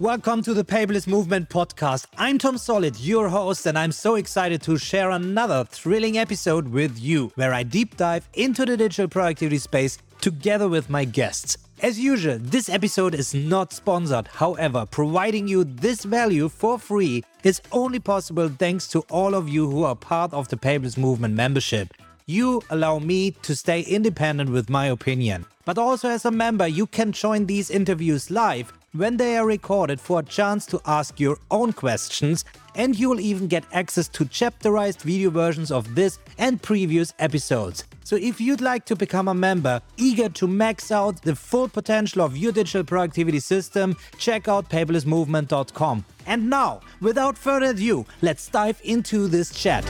Welcome to the Paperless Movement podcast. I'm Tom Solid, your host, and I'm so excited to share another thrilling episode with you where I deep dive into the digital productivity space together with my guests. As usual, this episode is not sponsored. However, providing you this value for free is only possible thanks to all of you who are part of the Paperless Movement membership. You allow me to stay independent with my opinion. But also, as a member, you can join these interviews live when they are recorded for a chance to ask your own questions, and you will even get access to chapterized video versions of this and previous episodes. So if you'd like to become a member, eager to max out the full potential of your digital productivity system, check out paperlessmovement.com. And now, without further ado, let's dive into this chat.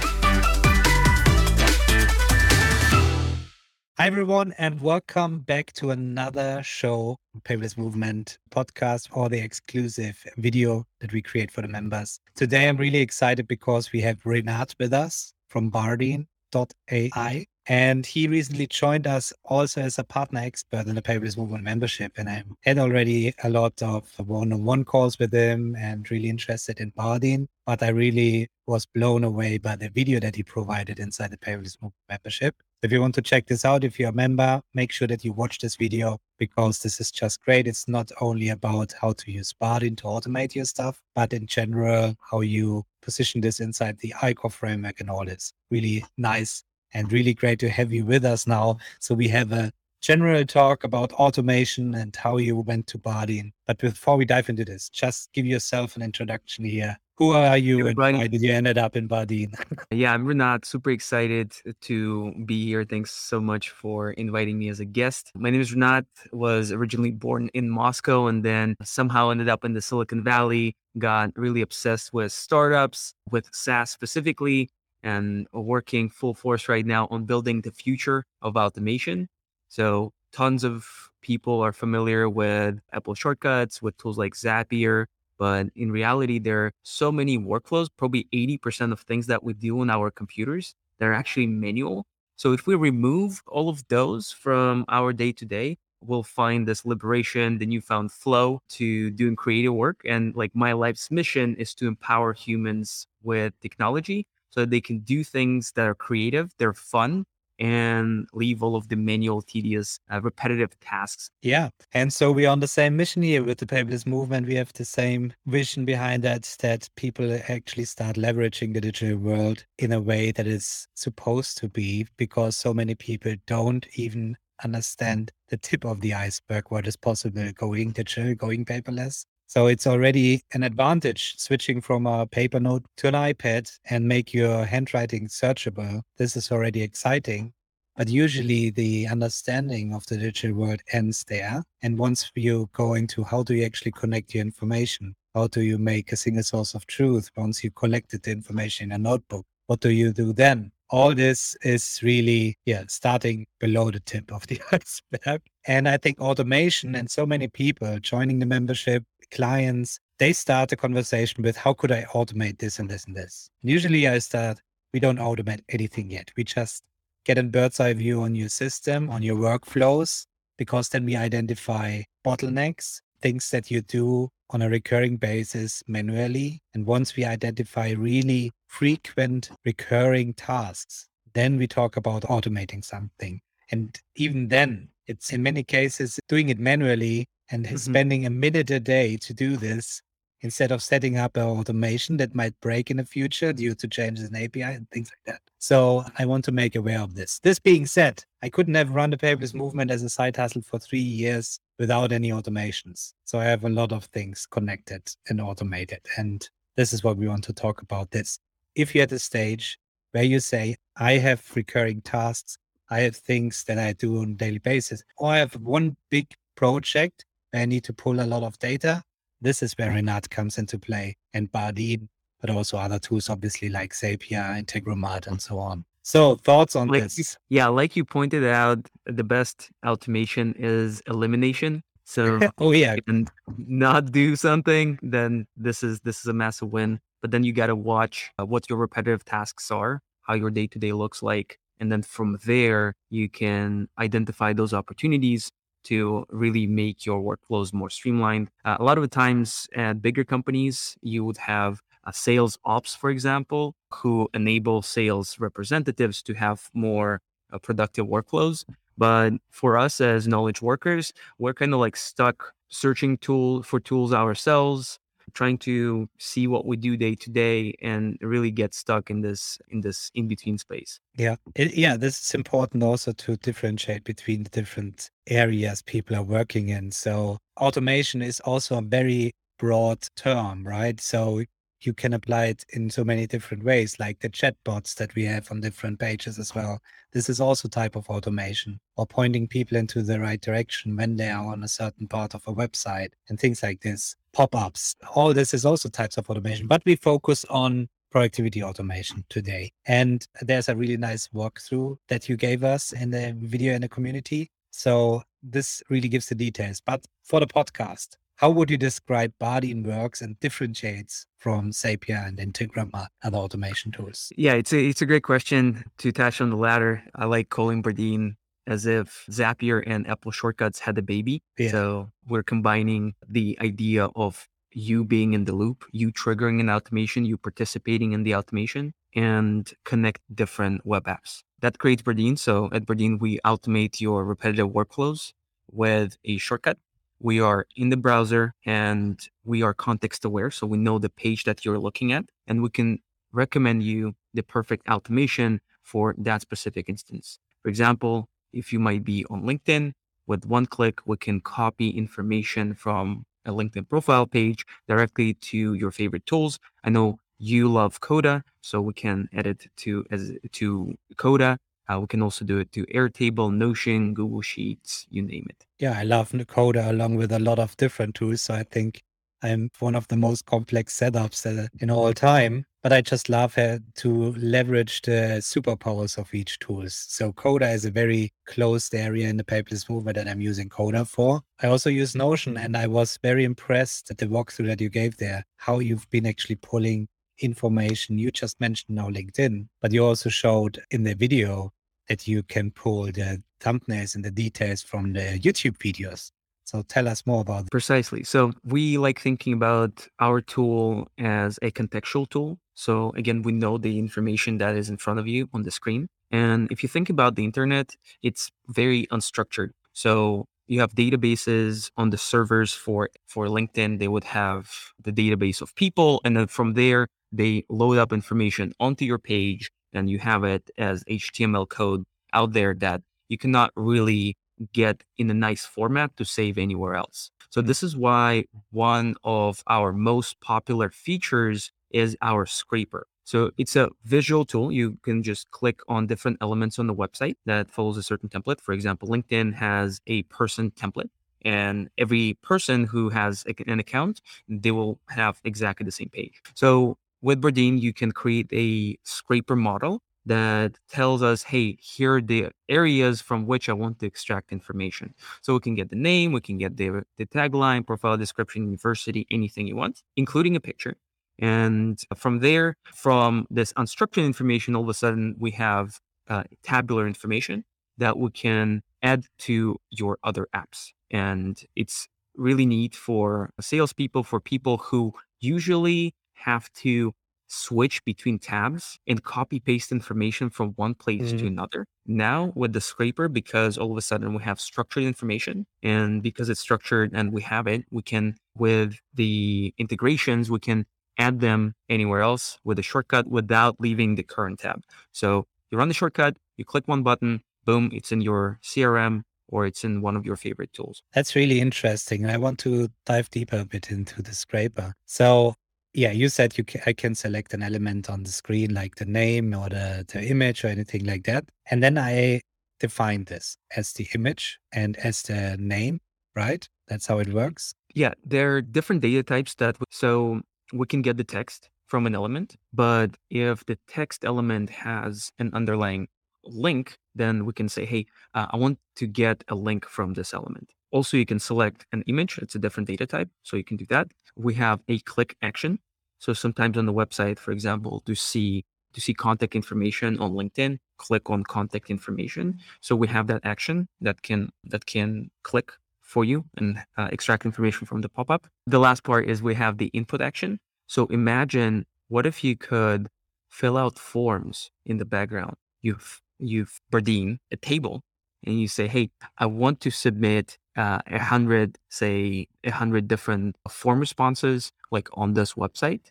Hi, everyone, and welcome back to another show, Paperless Movement podcast, or the exclusive video that we create for the members. Today, I'm really excited because we have Renat with us from Bardeen.ai. And he recently joined us also as a partner expert in the Paperless Movement membership. And I had already a lot of one on one calls with him and really interested in Bardeen. But I really was blown away by the video that he provided inside the Paperless Movement membership. If you want to check this out, if you're a member, make sure that you watch this video because this is just great. It's not only about how to use Bardeen to automate your stuff, but in general, how you position this inside the ICOR framework and all this. Really nice and really great to have you with us now. So we have a general talk about automation and how you went to Bardeen. But before we dive into this, just give yourself an introduction here. Who are you and why did you ended up in Bardeen? yeah, I'm Renat. Super excited to be here. Thanks so much for inviting me as a guest. My name is Renat. Was originally born in Moscow and then somehow ended up in the Silicon Valley. Got really obsessed with startups, with SaaS specifically, and working full force right now on building the future of automation. So tons of people are familiar with Apple shortcuts, with tools like Zapier. But in reality, there are so many workflows, probably 80% of things that we do on our computers that are actually manual. So if we remove all of those from our day to day, we'll find this liberation, the newfound flow to doing creative work. And like my life's mission is to empower humans with technology so that they can do things that are creative, they're fun, and leave all of the manual, tedious, uh, repetitive tasks. Yeah. And so we're on the same mission here with the paperless movement. We have the same vision behind that, that people actually start leveraging the digital world in a way that is supposed to be because so many people don't even understand the tip of the iceberg, what is possible going digital, going paperless. So it's already an advantage switching from a paper note to an iPad and make your handwriting searchable. This is already exciting. But usually the understanding of the digital world ends there. And once you go into how do you actually connect your information? How do you make a single source of truth once you collected the information in a notebook? What do you do then? All this is really, yeah, starting below the tip of the iceberg. And I think automation and so many people joining the membership clients, they start a conversation with how could I automate this and this and this. And usually I start, we don't automate anything yet. We just get a bird's eye view on your system, on your workflows, because then we identify bottlenecks, things that you do on a recurring basis manually. And once we identify really frequent recurring tasks, then we talk about automating something. And even then, it's in many cases doing it manually and mm-hmm. spending a minute a day to do this instead of setting up an automation that might break in the future due to changes in API and things like that. So I want to make aware of this. This being said, I couldn't have run the paperless movement as a side hustle for three years without any automations. So I have a lot of things connected and automated. And this is what we want to talk about this. If you're at a stage where you say, I have recurring tasks, I have things that I do on a daily basis, or I have one big project I need to pull a lot of data. This is where Renat comes into play and Bardeen, but also other tools, obviously like Zapier, Integromat, and so on. So thoughts on like, this? Yeah, like you pointed out, the best automation is elimination. So oh yeah, and not do something, then this is this is a massive win. But then you got to watch uh, what your repetitive tasks are, how your day to day looks like, and then from there you can identify those opportunities to really make your workflows more streamlined. Uh, a lot of the times at bigger companies, you would have a sales ops, for example, who enable sales representatives to have more uh, productive workflows. But for us as knowledge workers, we're kind of like stuck searching tool for tools ourselves, trying to see what we do day to day and really get stuck in this in this in between space. Yeah. It, yeah, this is important also to differentiate between the different areas people are working in. So automation is also a very broad term, right? So you can apply it in so many different ways, like the chatbots that we have on different pages as well. This is also type of automation or pointing people into the right direction when they are on a certain part of a website and things like this. Pop-ups. All this is also types of automation, but we focus on productivity automation today. And there's a really nice walkthrough that you gave us in the video in the community. So this really gives the details. But for the podcast, how would you describe Bardeen works and differentiates from Zapier and Integromat other automation tools? Yeah, it's a it's a great question to touch on the latter. I like calling Bardeen as if Zapier and Apple Shortcuts had a baby. Yeah. So we're combining the idea of you being in the loop, you triggering an automation, you participating in the automation, and connect different web apps. That creates Bardeen. So at Bardeen, we automate your repetitive workflows with a shortcut we are in the browser and we are context aware. So we know the page that you're looking at and we can recommend you the perfect automation for that specific instance. For example, if you might be on LinkedIn, with one click, we can copy information from a LinkedIn profile page directly to your favorite tools. I know you love Coda, so we can edit to as to Coda we can also do it to Airtable, Notion, Google Sheets, you name it. Yeah, I love Coda along with a lot of different tools. So I think I'm one of the most complex setups uh, in all time. But I just love uh, to leverage the superpowers of each tool. So Coda is a very closed area in the paperless movement that I'm using Coda for. I also use Notion and I was very impressed at the walkthrough that you gave there, how you've been actually pulling information. You just mentioned now LinkedIn, but you also showed in the video that you can pull the thumbnails and the details from the YouTube videos. So tell us more about. Precisely. So we like thinking about our tool as a contextual tool. So again, we know the information that is in front of you on the screen. And if you think about the internet, it's very unstructured. So you have databases on the servers for for LinkedIn. They would have the database of people, and then from there they load up information onto your page and you have it as HTML code out there that you cannot really get in a nice format to save anywhere else. So hmm. this is why one of our most popular features is our scraper. So it's a visual tool. You can just click on different elements on the website that follows a certain template. For example, LinkedIn has a person template and every person who has an account, they will have exactly the same page. So with Bardeen, you can create a scraper model that tells us, hey, here are the areas from which I want to extract information. So we can get the name, we can get the, the tagline, profile description, university, anything you want, including a picture. And from there, from this unstructured information, all of a sudden we have uh, tabular information that we can add to your other apps. And it's really neat for salespeople, for people who usually have to switch between tabs and copy paste information from one place mm-hmm. to another. Now with the scraper, because all of a sudden we have structured information and because it's structured and we have it, we can, with the integrations, we can add them anywhere else with a shortcut without leaving the current tab. So you run the shortcut, you click one button, boom, it's in your CRM or it's in one of your favorite tools. That's really interesting. I want to dive deeper a bit into the scraper. So yeah, you said you I can select an element on the screen like the name or the, the image or anything like that. And then I define this as the image and as the name, right? That's how it works. Yeah, there are different data types that, so we can get the text from an element, but if the text element has an underlying link, then we can say, hey, uh, I want to get a link from this element. Also, you can select an image. It's a different data type. So you can do that. We have a click action. So sometimes on the website, for example, to see to see contact information on LinkedIn, click on contact information. So we have that action that can that can click for you and uh, extract information from the pop-up. The last part is we have the input action. So imagine what if you could fill out forms in the background. You've you've Bardeen a table and you say, hey, I want to submit uh, a hundred, say a hundred different form responses like on this website.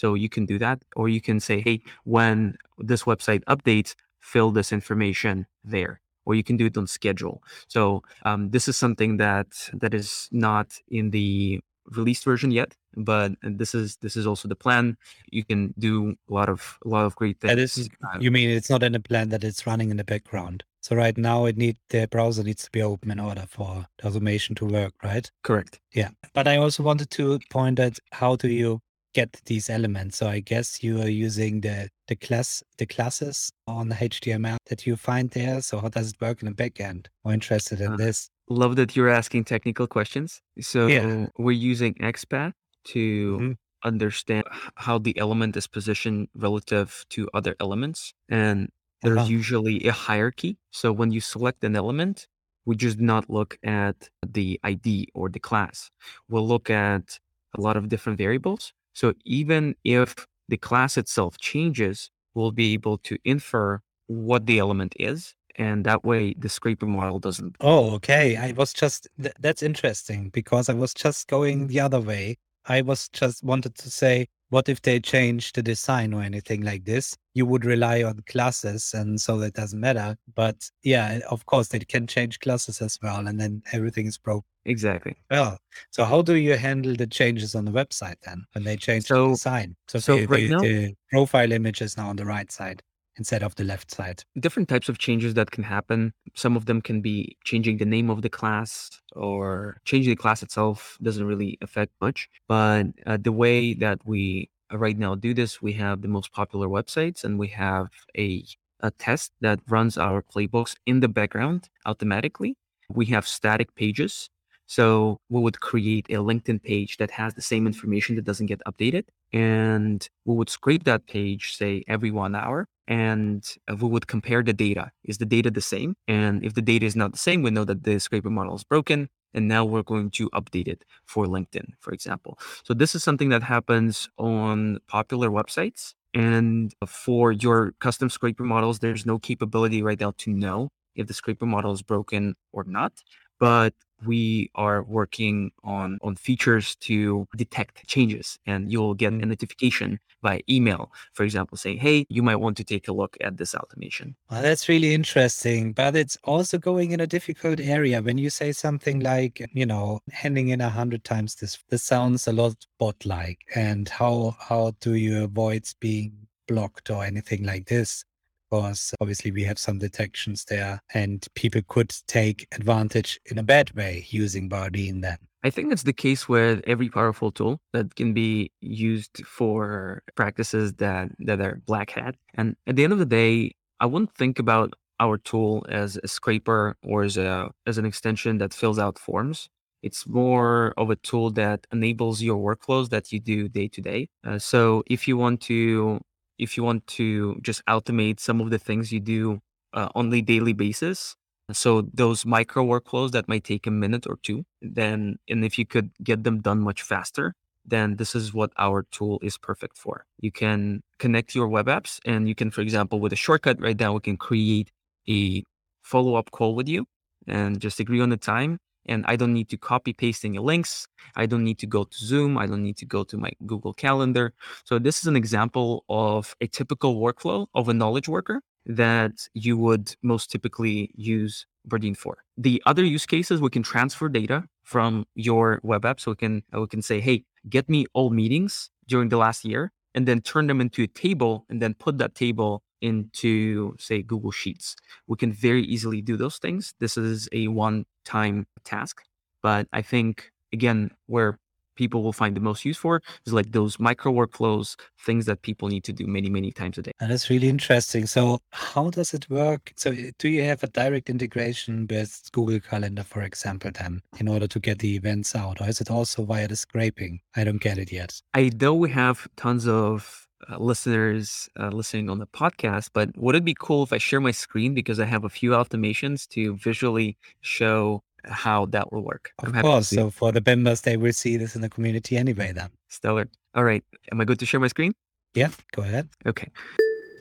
So you can do that, or you can say, hey, when this website updates, fill this information there, or you can do it on schedule. So um, this is something that that is not in the released version yet, but this is this is also the plan. You can do a lot of a lot of great things. That is, Uh, you mean it's not in a plan that it's running in the background. So right now it need the browser needs to be open in order for the automation to work, right? correct. Yeah. But I also wanted to point at how do you get these elements. So I guess you are using the the class the classes on the HTML that you find there. So how does it work in the backend? More interested in Uh, this. Love that you're asking technical questions. So Yeah. we're using XPath to Mhm. understand how the element is positioned relative to other elements. And there's Uh-huh. usually a hierarchy. So when you select an element, we just not look at the ID or the class. We'll look at a lot of different variables. So even if the class itself changes, we'll be able to infer what the element is. And that way the scraper model doesn't. Oh, okay. I was just th- that's interesting because I was just going the other way. I was just wanted to say, what if they change the design or anything like this? You would rely on classes, and so that doesn't matter. But yeah, of course, they can change classes as well, and then everything is broken. Exactly. Well, so how do you handle the changes on the website then when they change the So- design? So, so the, right the, now- the profile image is now on the right side instead of the left side. different types of changes that can happen. Some of them can be changing the name of the class or changing the class itself doesn't really affect much. But uh, the way that we uh, right now do this, we have the most popular websites and we have a, a test that runs our playbooks in the background automatically. We have static pages. So we would create a LinkedIn page that has the same information that doesn't get updated. And we would scrape that page, say every one hour, and uh, we would compare the data. Is the data the same? And if the data is not the same, we know that the scraper model is broken. And now we're going to update it for LinkedIn, for example. So this is something that happens on popular websites. And for your custom scraper models, there's no capability right now to know if the scraper model is broken or not. But we are working on on features to detect changes and you'll get a Mm. notification by email for example saying hey you might want to take a look at this automation Well, that's really interesting, but it's also going in a difficult area. When you say something like, you know, handing in a hundred times this, this sounds a lot bot-like. And how how do you avoid being blocked or anything like this? Because obviously we have some detections there, and people could take advantage in a bad way using Bardeen. Then, i think that's the case with every powerful tool that can be used for practices that that are black hat. And at the end of the day i wouldn't think about our tool as a scraper or as a as an extension that fills out forms. It's more of a tool that enables your workflows that you do day to day. Uh, so if you want to if you want to just automate some of the things you do uh, on a daily basis so those micro workflows that might take a minute or two then and if you could get them done much faster then this is what our tool is perfect for. You can connect your web apps and you can for example with a shortcut right now we can create a follow-up call with you and just agree on the time and i don't need to copy paste any links i don't need to go to zoom i don't need to go to my google calendar so this is an example of a typical workflow of a knowledge worker that you would most typically use Bardeen for. The other use cases, we can transfer data from your web app. So we can uh, we can say, hey, get me all meetings during the last year, and then turn them into a table, and then put that table into say Google Sheets. We can very easily do those things. This is a one-time task, but I think again, where people will find the most use for is like those micro workflows, things that people need to do many, many times a day. and that's really interesting. So, how does it work? So, uh, do you have a direct integration with Google Calendar, for example, then in order to get the events out, or is it also via the scraping? I don't get it yet. I know we have tons of uh, listeners uh, listening on the podcast, but would it be cool if I share my screen because I have a few automations to visually show how that will work? Of course. So for the members, they will see this in the community anyway then. Stellar. All right. Am I good to share my screen? Yeah, go ahead. Okay.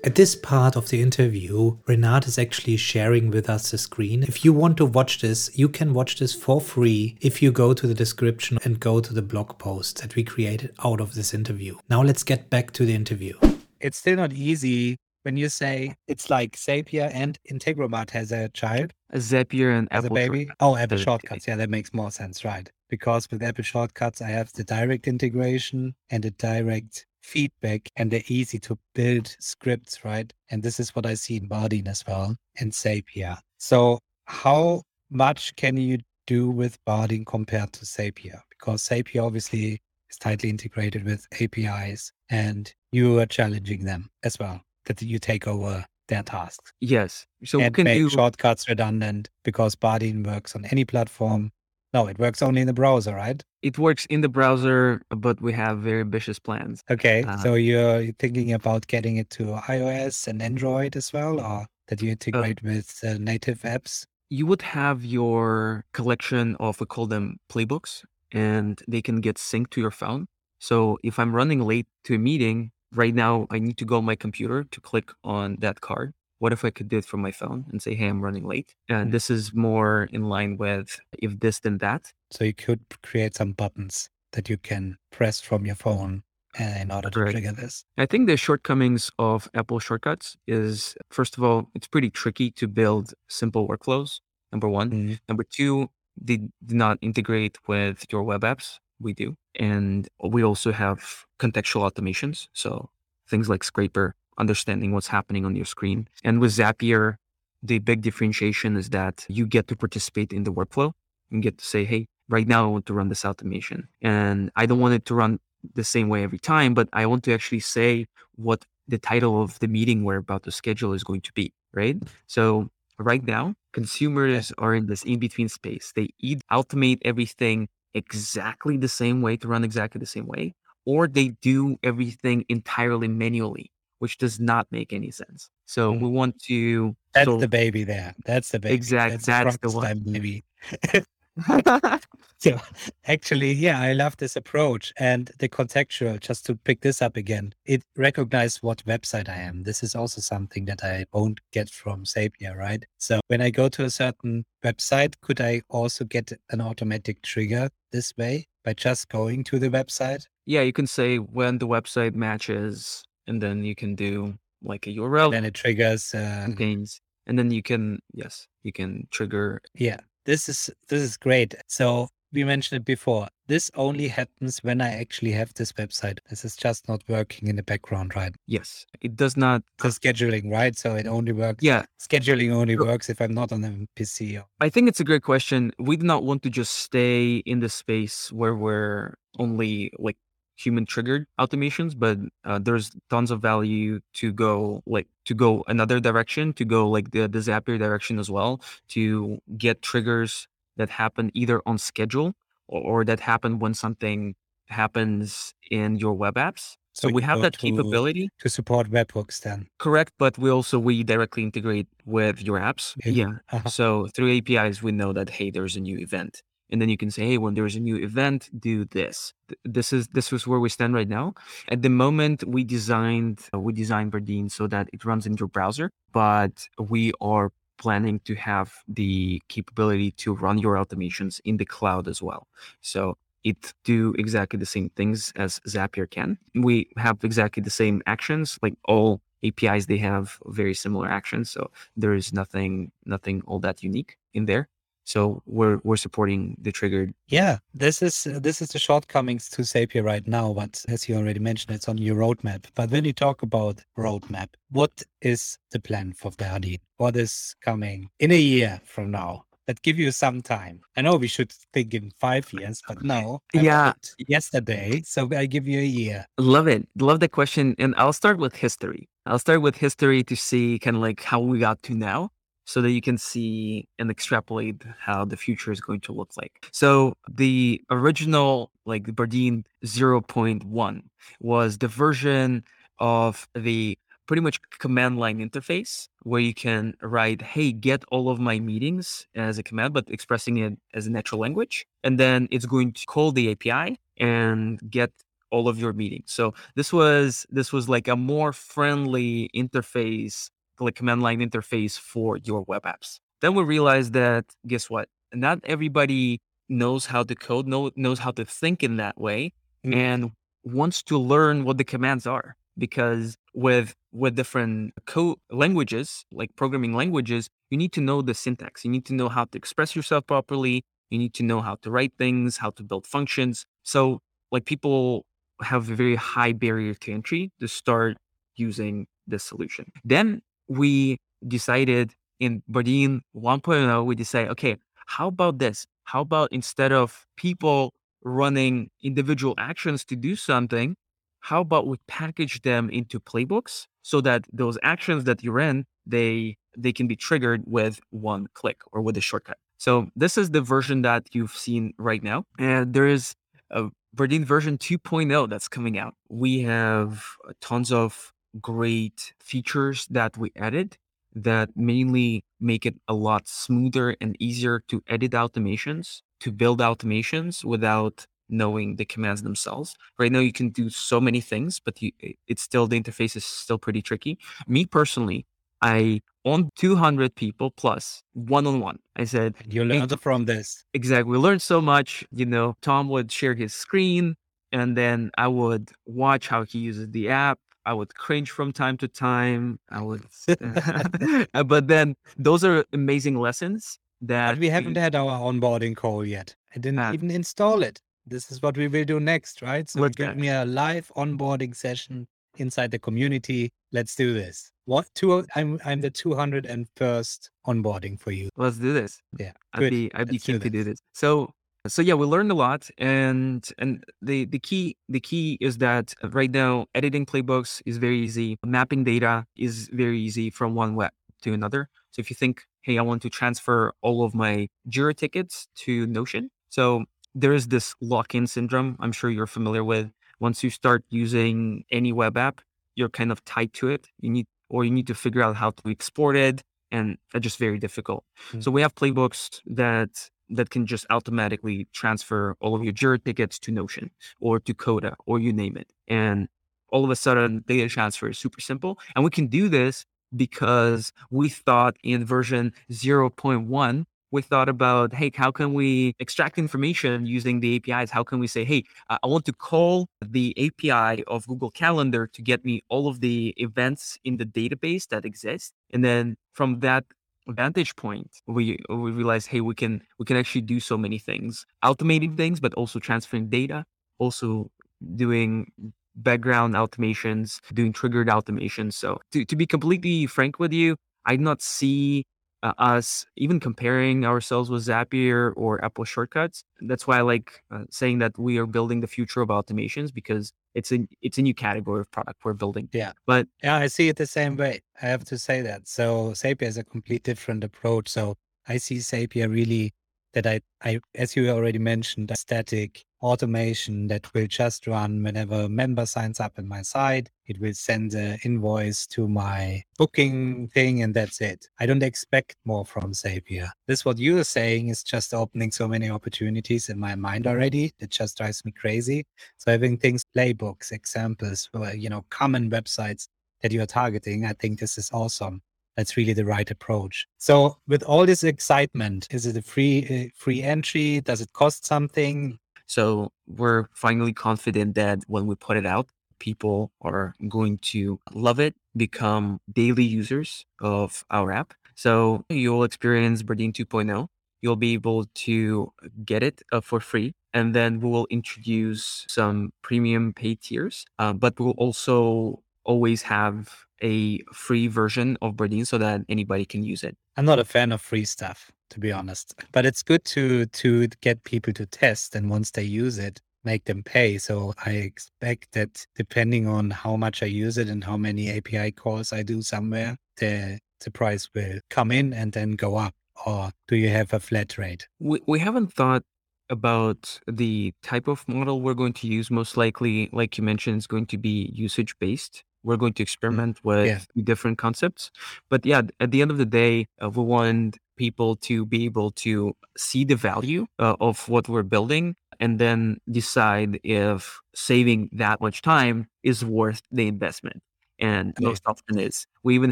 At this part of the interview, Renat is actually sharing with us the screen. If you want to watch this, you can watch this for free if you go to the description and go to the blog post that we created out of this interview. Now let's get back to the interview. It's still not easy when you say it's like Zapier and Integromat has a child. A Zapier and as Apple. a baby. Oh, Apple Shortcuts. Yeah, that makes more sense, right? Because with Apple Shortcuts, I have the direct integration and the direct feedback and they're easy to build scripts, right? And this is what I see in Bardeen as well and Zapier. So how much can you do with Bardeen compared to Zapier? Because Zapier obviously is tightly integrated with APIs and you are challenging them as well, that you take over their tasks. Yes. So and can make do... shortcuts redundant because Bardeen works on any platform no, it works only in the browser, right? It works in the browser, but we have very ambitious plans. Okay. Uh, so you're thinking about getting it to iOS and Android as well, or that you uh integrate uh, with uh, native apps? You would have your collection of, we call them playbooks, and they can get synced to your phone. So if I'm running late to a meeting, right now I need to go on my computer to click on that card what if I could do it from my phone and say, hey, I'm running late? And mm. this is more in line with if this, then that. So you could create some buttons that you can press from your phone uh, in order to trigger this. I think the shortcomings of Apple shortcuts is, first of all, it's pretty tricky to build simple workflows. Number one. Mm. Number two, they do not integrate with your web apps. We do. And we also have contextual automations. So things like Scraper understanding what's happening on your screen. And with Zapier, the big differentiation is that you get to participate in the workflow and get to say, hey, right now I want to run this automation. And I don't want it to run the same way every time, but I want to actually say what the title of the meeting we're about to schedule is going to be, right? So right now, consumers are in this in between space. They either automate everything exactly the same way to run exactly the same way, or they do everything entirely manually which does not make any sense. So mm. we want to. That's so, the baby there. That's the baby. Exactly. That's, that's the one. Baby. so actually, yeah, I love this approach and the contextual. Just to pick this up again, it recognizes what website I am. This is also something that I won't get from Zapier, right? So when I go to a certain website, could I also get an automatic trigger this way by just going to the website? Yeah, you can say when the website matches and then you can do like a URL. Then it triggers uh, things, and then you can yes, you can trigger. Yeah, this is this is great. So we mentioned it before. This only happens when I actually have this website. This is just not working in the background, right? Yes, it does not. The scheduling, right? So it only works. Yeah, scheduling only works if I'm not on the PC. I think it's a great question. We do not want to just stay in the space where we're only like human triggered automations but uh, there's tons of value to go like to go another direction to go like the, the zapier direction as well to get triggers that happen either on schedule or, or that happen when something happens in your web apps. So, so we have that to, capability. to support webhooks then. Correct but we also we directly integrate with your apps. Yeah. uh-huh. so through apis we know that hey there's a new event and then you can say hey when there's a new event do this. This is this is where we stand right now. At the moment we designed uh, we designed Bardeen so that it runs in your browser but we are planning to have the capability to run your automations in the cloud as well. So it do exactly the same things as zapier can. We have exactly the same actions like all apis they have very similar actions so there is nothing nothing all that unique in there so we're we're supporting the triggered. Yeah, this is uh, this is the shortcomings to Zapier right now. But as you already mentioned, it's on your roadmap. But when you talk about roadmap, what is the plan for Bardeen? What is coming in a year from now? That give you some time. I know we should think in five years, but no. I yeah. Yesterday, so I give you a year. Love it. Love the question, and I'll start with history. I'll start with history to see kind of like how we got to now so that you can see and extrapolate how the future is going to look like. So the original like the Bardeen 0.1 was the version of the pretty much command line interface where you can write, hey, get all of my meetings as a command, but expressing it as a natural language. And then it's going to call the API and get all of your meetings. So this was this was like a more friendly interface, like command line interface for your web apps. Then we realized that guess what? Not everybody knows how to code, know, knows how to think in that way, mm. and wants to learn what the commands are because with with different code languages like programming languages you need to know the syntax you need to know how to express yourself properly you need to know how to write things how to build functions so like people have a very high barrier to entry to start using this solution then we decided in Bardeen 1.0 we decided okay how about this? How about instead of people running individual actions to do something how about we package them into playbooks so that those actions that you ran they they can be triggered with one click or with a shortcut? So this is the version that you've seen right now and there is a Bardeen version 2.0 that's coming out. We have tons of great features that we added that mainly make it a lot smoother and easier to edit automations to build automations without knowing the commands themselves. Right now, you can do so many things, but you, it's still the interface is still pretty tricky. Me personally, I on 200 people plus one on one. I said, You learned hey, from this. Exactly. We learned so much. You know, Tom would share his screen and then I would watch how he uses the app. I would cringe from time to time. I would, but then those are amazing lessons that but we haven't had our onboarding call yet. I didn't uh, even install it this is what we will do next, right? So Let's give me a live onboarding session inside the community. Let's do this. What two? I'm I'm the 201st onboarding for you. Let's do this. Yeah, I'd good. be I'd be keen to do this. So so yeah, we learned a lot, and and the the key the key is that right now editing playbooks is very easy. Mapping data is very easy from one web to another. So if you think, hey, I want to transfer all of my Jira tickets to Notion, so there is this lock-in syndrome i'm sure you're familiar with once you start using any web app you're kind of tied to it you need or you need to figure out how to export it and that's just very difficult mm-hmm. so we have playbooks that that can just automatically transfer all of your Jira tickets to Notion or to Coda or you name it. And all of a sudden, data transfer is super simple. And we can do this because we thought in version 0.1 we thought about, hey, how can we extract information using the APIs? How can we say, hey, I want to call the API of Google Calendar to get me all of the events in the database that exist, and then from that vantage point, we we realized, hey, we can we can actually do so many things, automating mm-hmm. things, but also transferring data, also doing background automations, doing triggered automations. So to, to be completely frank with you, I do not see uh, us even comparing ourselves with Zapier or Apple Shortcuts. That's why I like uh, saying that we are building the future of automations because it's a it's a new category of product we're building. Yeah, but yeah, I see it the same way. I have to say that. So Zapier is a complete different approach. So I see Zapier really that I, I, as you already mentioned, static automation that will just run whenever a member signs up in my site. It will send the invoice to my booking thing, and that's it. I don't expect more from Zapier. This, what you're saying, is just opening so many opportunities in my mind already. It just drives me crazy. So having things, playbooks, examples, you know, common websites that you're targeting, I think this is awesome that's really the right approach. So with all this excitement, is it a free uh, free entry? Does it cost something? So we're finally confident that when we put it out, people are going to love it, become daily users of our app. So you'll experience Bardeen 2.0. You'll be able to get it uh, for free. And then we will introduce some premium paid tiers, uh, but we'll also always have a free version of Bardeen so that anybody can use it. I'm not a fan of free stuff, to be honest, but it's good to to get people to test, and once they use it, make them pay. So I expect that depending on how much I use it and how many API calls I do somewhere, the the price will come in and then go up. Or do you have a flat rate? We we haven't thought about the type of model we're going to use most likely like you mentioned is going to be usage based we're going to Mm. experiment with different concepts. But yeah, at the end of the day, uh, we want people to be able to see the value uh, of what we're building and then decide if saving that much time is worth the investment. And Yeah. most often is. We even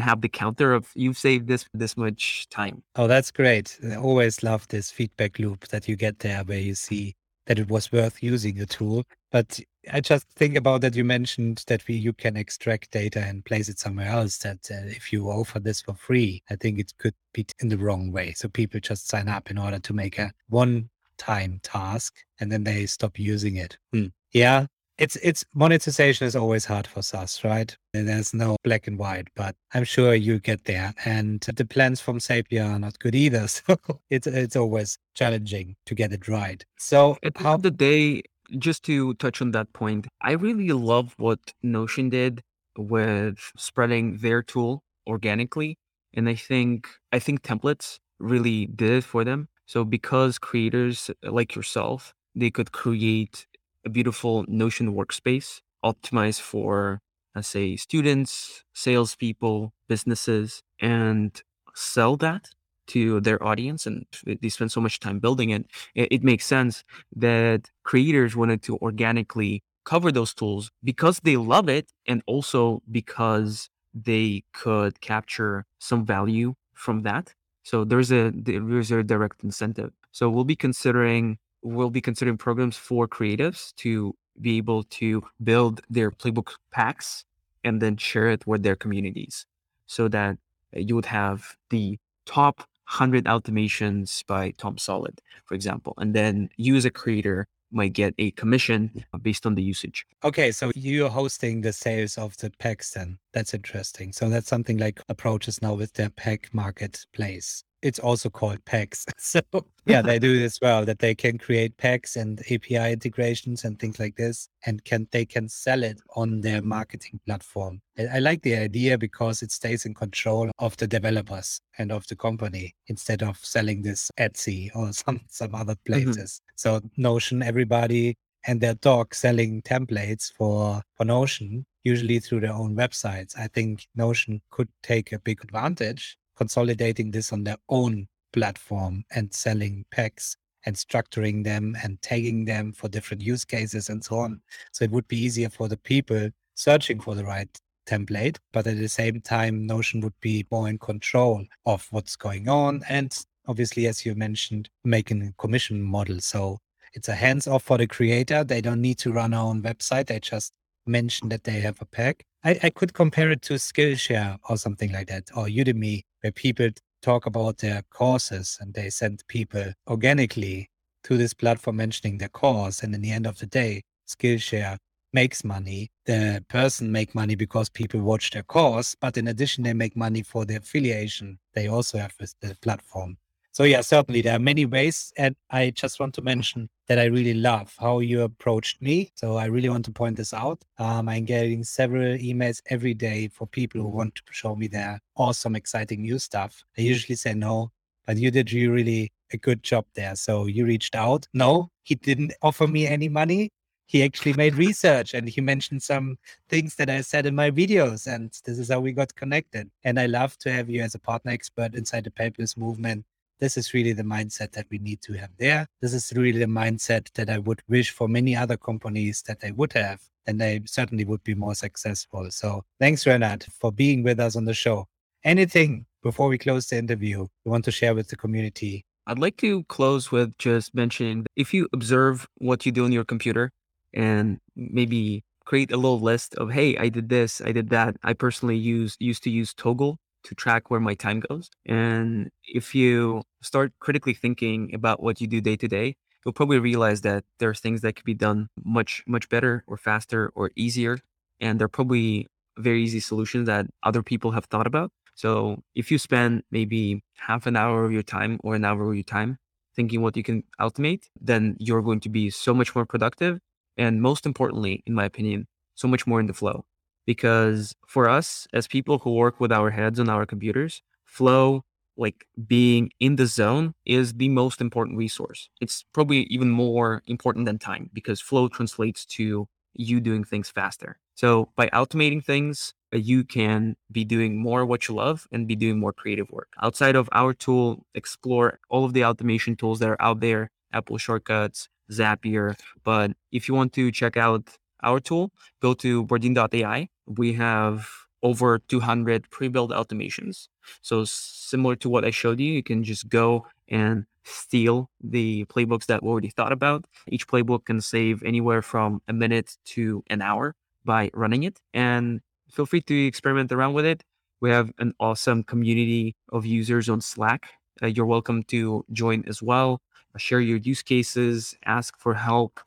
have the counter of you've saved this this much time. Oh, that's great. I always love this feedback loop that you get there where you see that it was worth using the tool. But I just think about that you mentioned that we you can extract data and place it somewhere else. That uh, if you offer this for free, I think it could be in the wrong way. So people just sign up in order to make a one time task and then they stop using it. Hmm. Yeah. It's it's monetization is always hard for SaaS, right? And There's no black and white, but I'm sure you get there. And the plans from Zapier are not good either. So it's it's always challenging to get it right. So At the end how of the day, just to touch on that point, I really love what Notion did with spreading their tool organically. And I think I think templates really did it for them. So because creators uh, like yourself, they could create a beautiful Notion workspace optimized for let's say students, salespeople, businesses, and sell that to their audience and they spend so much time building it, it, it makes sense that creators wanted to organically cover those tools because they love it and also because they could capture some value from that. So there's a there's a direct incentive. So we'll be considering we'll be considering programs for creatives to be able to build their playbook packs and then share it with their communities so that you would have the top 100 automations by Tom Solid, for example. And then you as a creator might get a commission uh, based on the usage. Okay, so you're hosting the sales of the packs then. That's interesting. So that's something like approaches now with their pack marketplace. It's also called packs. So yeah, they do this well that they can create packs and API integrations and things like this and can they can sell it on their marketing platform. I, I like the idea because it stays in control of the developers and of the company instead of selling this Etsy or some some other mm-hmm. places. So Notion, everybody and their dog selling templates for, for Notion, usually through their own websites. I think Notion could take a big advantage consolidating this on their own platform and selling packs and structuring them and tagging them for different use cases and so on. So it would be easier for the people searching for the right template, but at the same time, Notion would be more in control of what's going on. And obviously, as you mentioned, making a commission model. So it's a hands off for the creator. They don't need to run our own website. They just mention that they have a pack. I, I could compare it to Skillshare or something like that, or Udemy, where people talk about their courses and they send people organically to this platform mentioning their course. And in the end of the day, Skillshare makes money. The person make money because people watch their course, but in addition, they make money for the affiliation they also have with the platform. So yeah, certainly there are many ways. And I just want to mention that I really love how you approached me. So I really want to point this out. Um, I'm getting several emails every day for people who want to show me their awesome, exciting new stuff. I usually say no, but you did you really a good job there. So you reached out. No, he didn't offer me any money. He actually made research and he mentioned some things that I said in my videos. And this is how we got connected. And I love to have you as a partner expert inside the paperless movement this is really the mindset that we need to have there. This is really the mindset that I would wish for many other companies that they would have, and they certainly would be more successful. So thanks, Renat, for being with us on the show. Anything before we close the interview you want to share with the community? I'd like to close with just mentioning if you observe what you do on your computer and maybe create a little list of, hey, I did this, I did that. I personally use used to use Toggl to track where my time goes. And if you start critically thinking about what you do day to day, you'll probably realize that there are things that could be done much, much better or faster or easier. And they're probably very easy solutions that other people have thought about. So if you spend maybe half an hour of your time or an hour of your time thinking what you can automate, then you're going to be so much more productive. And most importantly, in my opinion, so much more in the flow because for us as people who work with our heads on our computers, flow, like being in the zone, is the most important resource. It's probably even more important than time because flow translates to you doing things faster. So by automating things, uh, you can be doing more what you love and be doing more creative work. Outside of our tool, explore all of the automation tools that are out there, Apple Shortcuts, Zapier. But if you want to check out our tool, go to Bardeen.ai. We have over 200 pre-built automations. So similar to what I showed you, you can just go and steal the playbooks that we already thought about. Each playbook can save anywhere from a minute to an hour by running it. And feel free to experiment around with it. We have an awesome community of users on Slack. Uh, you're welcome to join as well. Share your use cases, ask for help.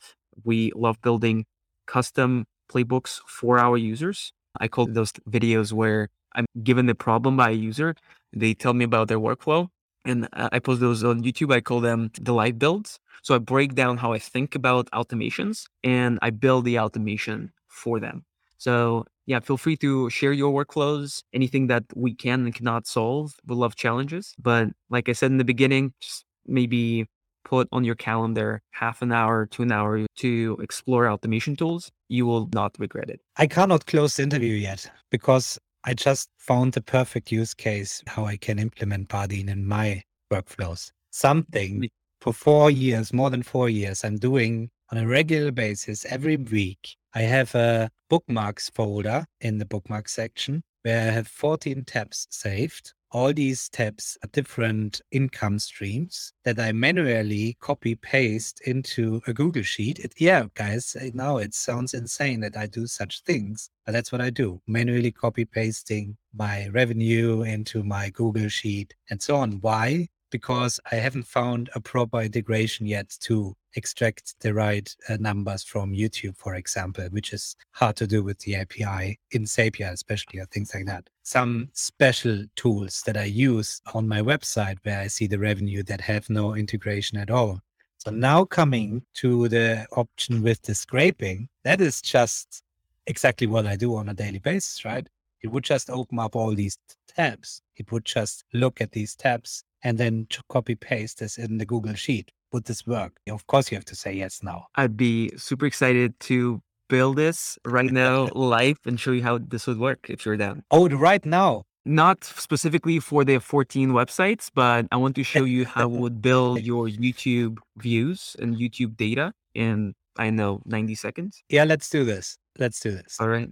We love building custom playbooks for our users. I call those videos where I'm given the problem by a user. They tell me about their workflow and I post those on YouTube. I call them the live builds. So I break down how I think about automations and I build the automation for them. So yeah, feel free to share your workflows, anything that we can and cannot solve. We love challenges. But like I said in the beginning, just maybe put on your calendar half an hour to an hour to explore automation tools. You will not regret it. I cannot close the interview yet because I just found the perfect use case how I can implement Bardeen in my workflows. Something for four years, more than four years, I'm doing on a regular basis every week. I have a bookmarks folder in the bookmark section where I have 14 tabs saved all these tabs are different income streams that I manually copy paste into a Google Sheet. It, yeah, guys, now it sounds insane that I do such things, but that's what I do manually copy pasting my revenue into my Google Sheet and so on. Why? Because I haven't found a proper integration yet to extract the right uh, numbers from YouTube, for example, which is hard to do with the API in Zapier, especially, or things like that. Some special tools that I use on my website where I see the revenue that have no integration at all. So now coming to the option with the scraping, that is just exactly what I do on a daily basis, right? It would just open up all these tabs. It would just look at these tabs and then copy paste this in the Google Sheet would this work? Of course, you have to say yes now. I'd be super excited to build this right now live and show you how this would work if you're down. Oh, right now. Not specifically for the 14 websites, but I want to show you how we would build your YouTube views and YouTube data in, I know, 90 seconds. Yeah, let's do this. Let's do this. All right.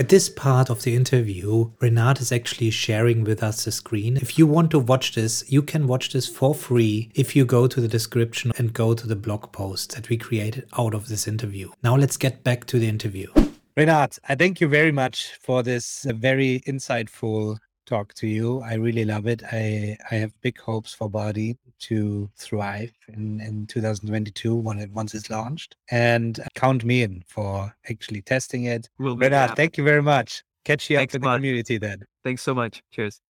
At this part of the interview, Renat is actually sharing with us the screen. If you want to watch this, you can watch this for free if you go to the description and go to the blog post that we created out of this interview. Now let's get back to the interview. Renat, I thank you very much for this uh, very insightful talk to you. I really love it. I, I have big hopes for Bardeen to thrive in, in 2022 when it once it's launched. And uh, count me in for actually testing it. We'll Renat, thank you very much. Catch you Thanks up in the community then. Thanks so much. Cheers.